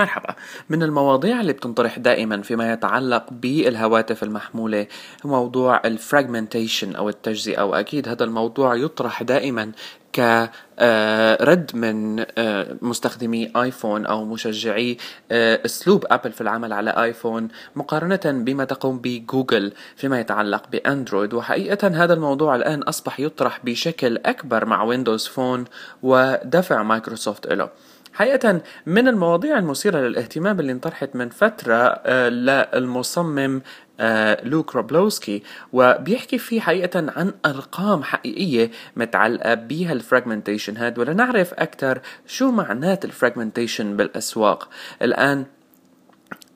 مرحبا. من المواضيع اللي بتنطرح دائما فيما يتعلق بالهواتف المحمولة موضوع ال fragmentation أو التجزئة وأكيد هذا الموضوع يطرح دائما كرد من آه، مستخدمي آيفون أو مشجعي آه، أسلوب آبل في العمل على آيفون مقارنة بما تقوم به جوجل فيما يتعلق بأندرويد. وحقيقة هذا الموضوع الآن أصبح يطرح بشكل أكبر مع ويندوز فون ودفع مايكروسوفت له حقيقة من المواضيع المثيرة للاهتمام اللي انطرحت من فترة آه، للمصمم آه، لوك وروبلوسكي وبيحكي فيه حقيقة عن أرقام حقيقية متعلقة بها ال fragmentation هاد ولنعرف أكثر شو معنات ال fragmentation بالأسواق. الآن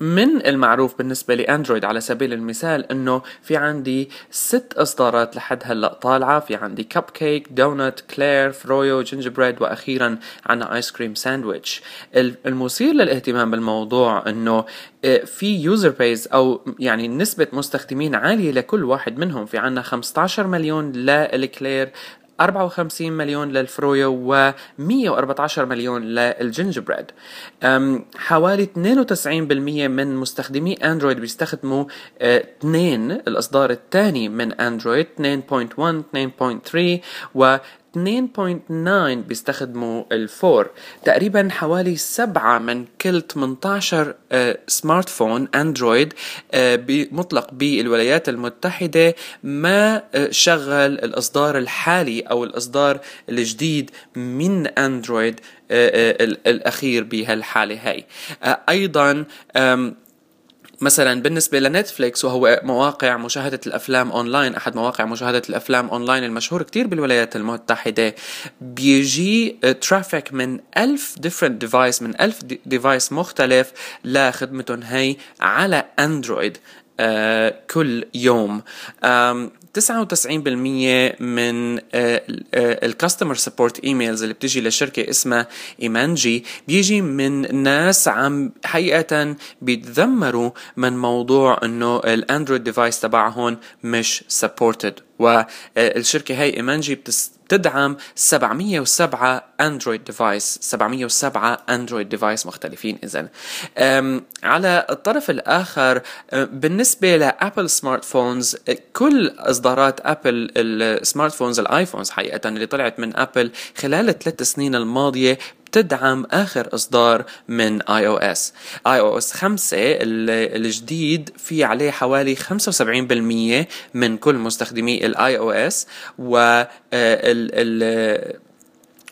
من المعروف بالنسبة لأندرويد على سبيل المثال أنه في عندي ست إصدارات لحد هلأ طالعة. في عندي Cupcake Donut Eclair Froyo Gingerbread وأخيرا عنا Ice Cream Sandwich المثير للاهتمام بالموضوع أنه آه، في user base أو يعني نسبة مستخدمين عالية لكل واحد منهم. في عنا 15 مليون لل Eclair 54 مليون لل Froyo و 114 مليون لل Gingerbread حوالي 92% من مستخدمي أندرويد بيستخدموا آه، اثنين الإصدار الثاني من أندرويد 2.1 2.3 و 2.9 بيستخدموا ال four تقريبا حوالي 7 من كل 18 آه، smartphone اندرويد آه، مطلق بالولايات المتحدة ما آه، شغل الإصدار الحالي أو الإصدار الجديد من اندرويد الأخير بهالحالة هاي. أيضا مثلا بالنسبة لنتفليكس وهو مواقع مشاهدة الأفلام أونلاين أحد مواقع مشاهدة الأفلام أونلاين المشهور كتير بالولايات المتحدة بيجي traffic من ألف different device من ألف device مختلف لخدمتهم هي على أندرويد آه كل يوم. 99% من ال customer support emails اللي بتجي لشركة اسمها ايمانجي بيجي من ناس عم حقيقة بيتذمروا من موضوع إنه الاندرويد device تبعهم مش supported والشركة هي إيمانجي بتدعم 707 اندرويد device 707 اندرويد device مختلفين اذا على الطرف الآخر بالنسبة لابل smartphones كل إصدارات ابل ال smartphones ال iPhones حقيقه اللي طلعت من ابل خلال الثلاث سنين الماضية تدعم آخر إصدار من iOS. iOS 5 الجديد في عليه حوالي 75% من كل مستخدمي ال iOS. و آه،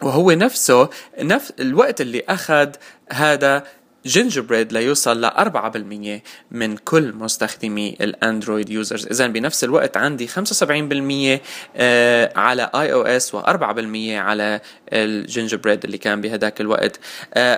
وهو نفسه نفس الوقت اللي أخذ هذا Gingerbread ليوصل ل 4% من كل مستخدمي الأندرويد users اذا بنفس الوقت عندي 75% آه، على iOS و4% على ال Gingerbread اللي كان بهداك الوقت.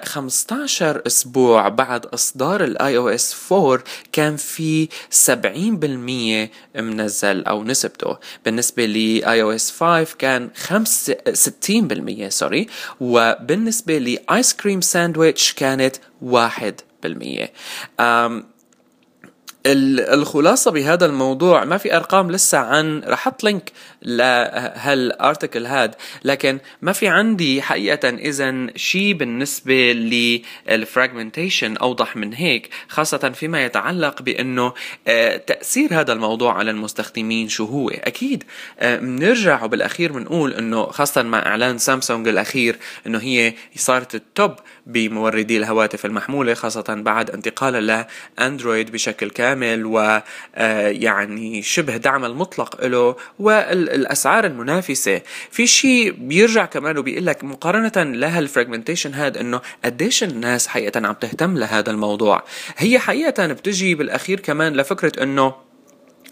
15 آه، أسبوع بعد إصدار ال iOS 4 كان في 70% منزل أو نسبته. بالنسبة ل iOS 5 كان 5 60% sorry وبالنسبة ل Ice Cream Sandwich كانت واحد بالمية. الخلاصة بهذا الموضوع ما في أرقام لسه عن رح أحط link لهال article هاد لكن ما في عندي حقيقة إذا شيء بالنسبة لل fragmentation أوضح من هيك خاصة فيما يتعلق بأنه آه، تأثير هذا الموضوع على المستخدمين شو هو؟ أكيد بنرجع آه، وبالأخير بنقول أنه خاصة مع إعلان سامسونج الأخير أنه هي صارت ال top بموردي الهواتف المحمولة خاصة بعد انتقالها لأندرويد بشكل كامل. ويعني آه، شبه دعم المطلق له والأسعار المنافسة. في شيء بيرجع كمان وبيقول لك مقارنة لها ال fragmentation هذا إنه قديش الناس حقيقة عم تهتم لهذا الموضوع. هي حقيقة بتجي بالأخير كمان لفكرة إنه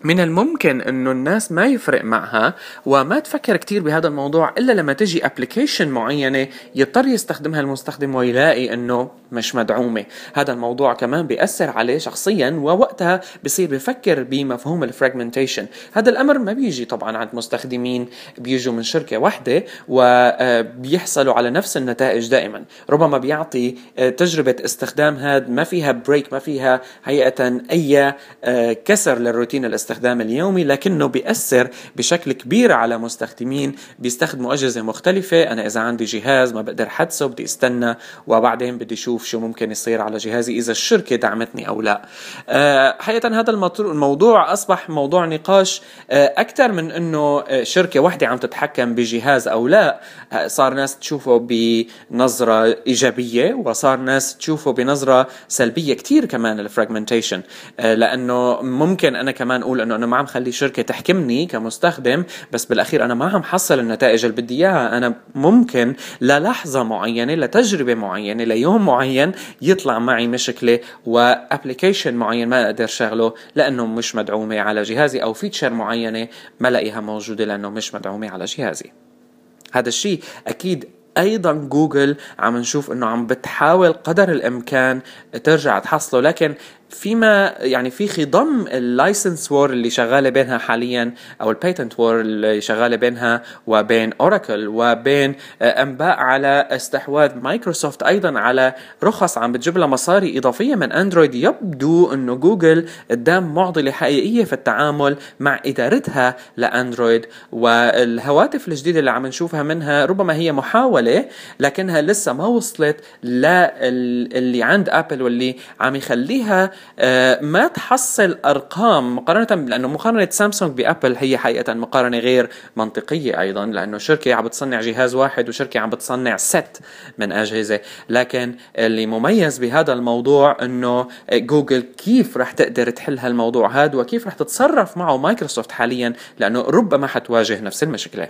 من الممكن إنه الناس ما يفرق معها وما تفكر كتير بهذا الموضوع إلا لما تجي application معينة يضطر يستخدمها المستخدم ويلاقي إنه مش مدعومة. هذا الموضوع كمان بيأثر عليه شخصيا ووقتها بصير بفكر بمفهوم ال fragmentation هذا الأمر ما بيجي طبعا عند مستخدمين بيجوا من شركة واحدة وبيحصلوا على نفس النتائج دائما. ربما بيعطي آه، تجربة استخدام هذا ما فيها بريك ما فيها حقيقه أي آه، كسر للروتين الاستخدام اليومي لكنه بيأثر بشكل كبير على مستخدمين بيستخدموا أجهزة مختلفة. أنا إذا عندي جهاز ما بقدر حدثه بدي استنى وبعدين بدي أشوف شو ممكن يصير على جهازي إذا الشركة دعمتني أو لا. أه حقيقة هذا الموضوع أصبح موضوع نقاش أه أكثر من أنه آه، شركة واحدة عم تتحكم بجهاز أو لا. آه، صار ناس تشوفه بنظرة إيجابية وصار ناس تشوفه بنظرة سلبية كتير كمان الفراجمنتيشن آه، لأنه ممكن أنا كمان أقول أنه أنا ما عم خلي شركة تحكمني كمستخدم بس بالأخير أنا ما عم حصل النتائج اللي بدي إياها. أنا ممكن للحظة معينة لتجربة معينة ليوم معين يطلع معي مشكلة و application معين ما أقدر شغله لأنه مش مدعومة على جهازي أو feature معينة ما لاقيها موجودة لأنه مش مدعومة على جهازي. هذا الشيء أكيد أيضا جوجل عم نشوف إنه عم بتحاول قدر الإمكان ترجع تحصله لكن فيما يعني في خضم ال license war اللي شغالة بينها حاليا أو ال patent war اللي شغالة بينها وبين اوراكل وبين آه، أنباء على استحواذ مايكروسوفت أيضا على رخص عم بتجيب لها مصاري إضافية من اندرويد يبدو إنه جوجل قدام معضلة حقيقية في التعامل مع إدارتها لأندرويد. والهواتف الجديدة اللي عم نشوفها منها ربما هي محاولة لكنها لسه ما وصلت للي عند ابل واللي عم يخليها ما تحصل أرقام مقارنة لأنه مقارنة سامسونج بأبل هي حقيقة مقارنة غير منطقية أيضا لأنه شركة عم بتصنع جهاز واحد وشركة عم بتصنع ست من أجهزة. لكن اللي مميز بهذا الموضوع إنه جوجل كيف رح تقدر تحل هالموضوع هذا وكيف رح تتصرف معه مايكروسوفت حاليا؟ لأنه ربما حتواجه نفس المشكلة.